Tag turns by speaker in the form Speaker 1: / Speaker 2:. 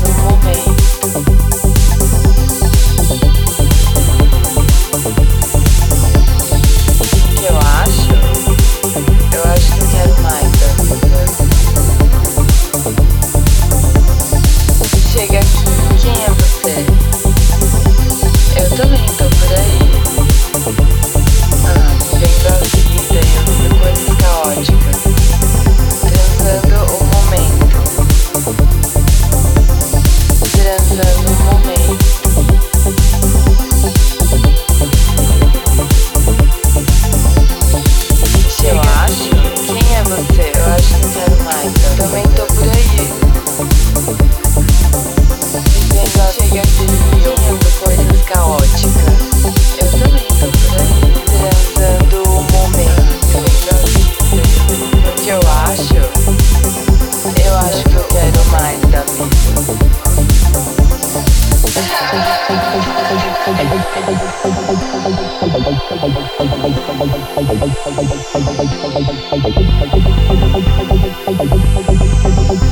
Speaker 1: the はい。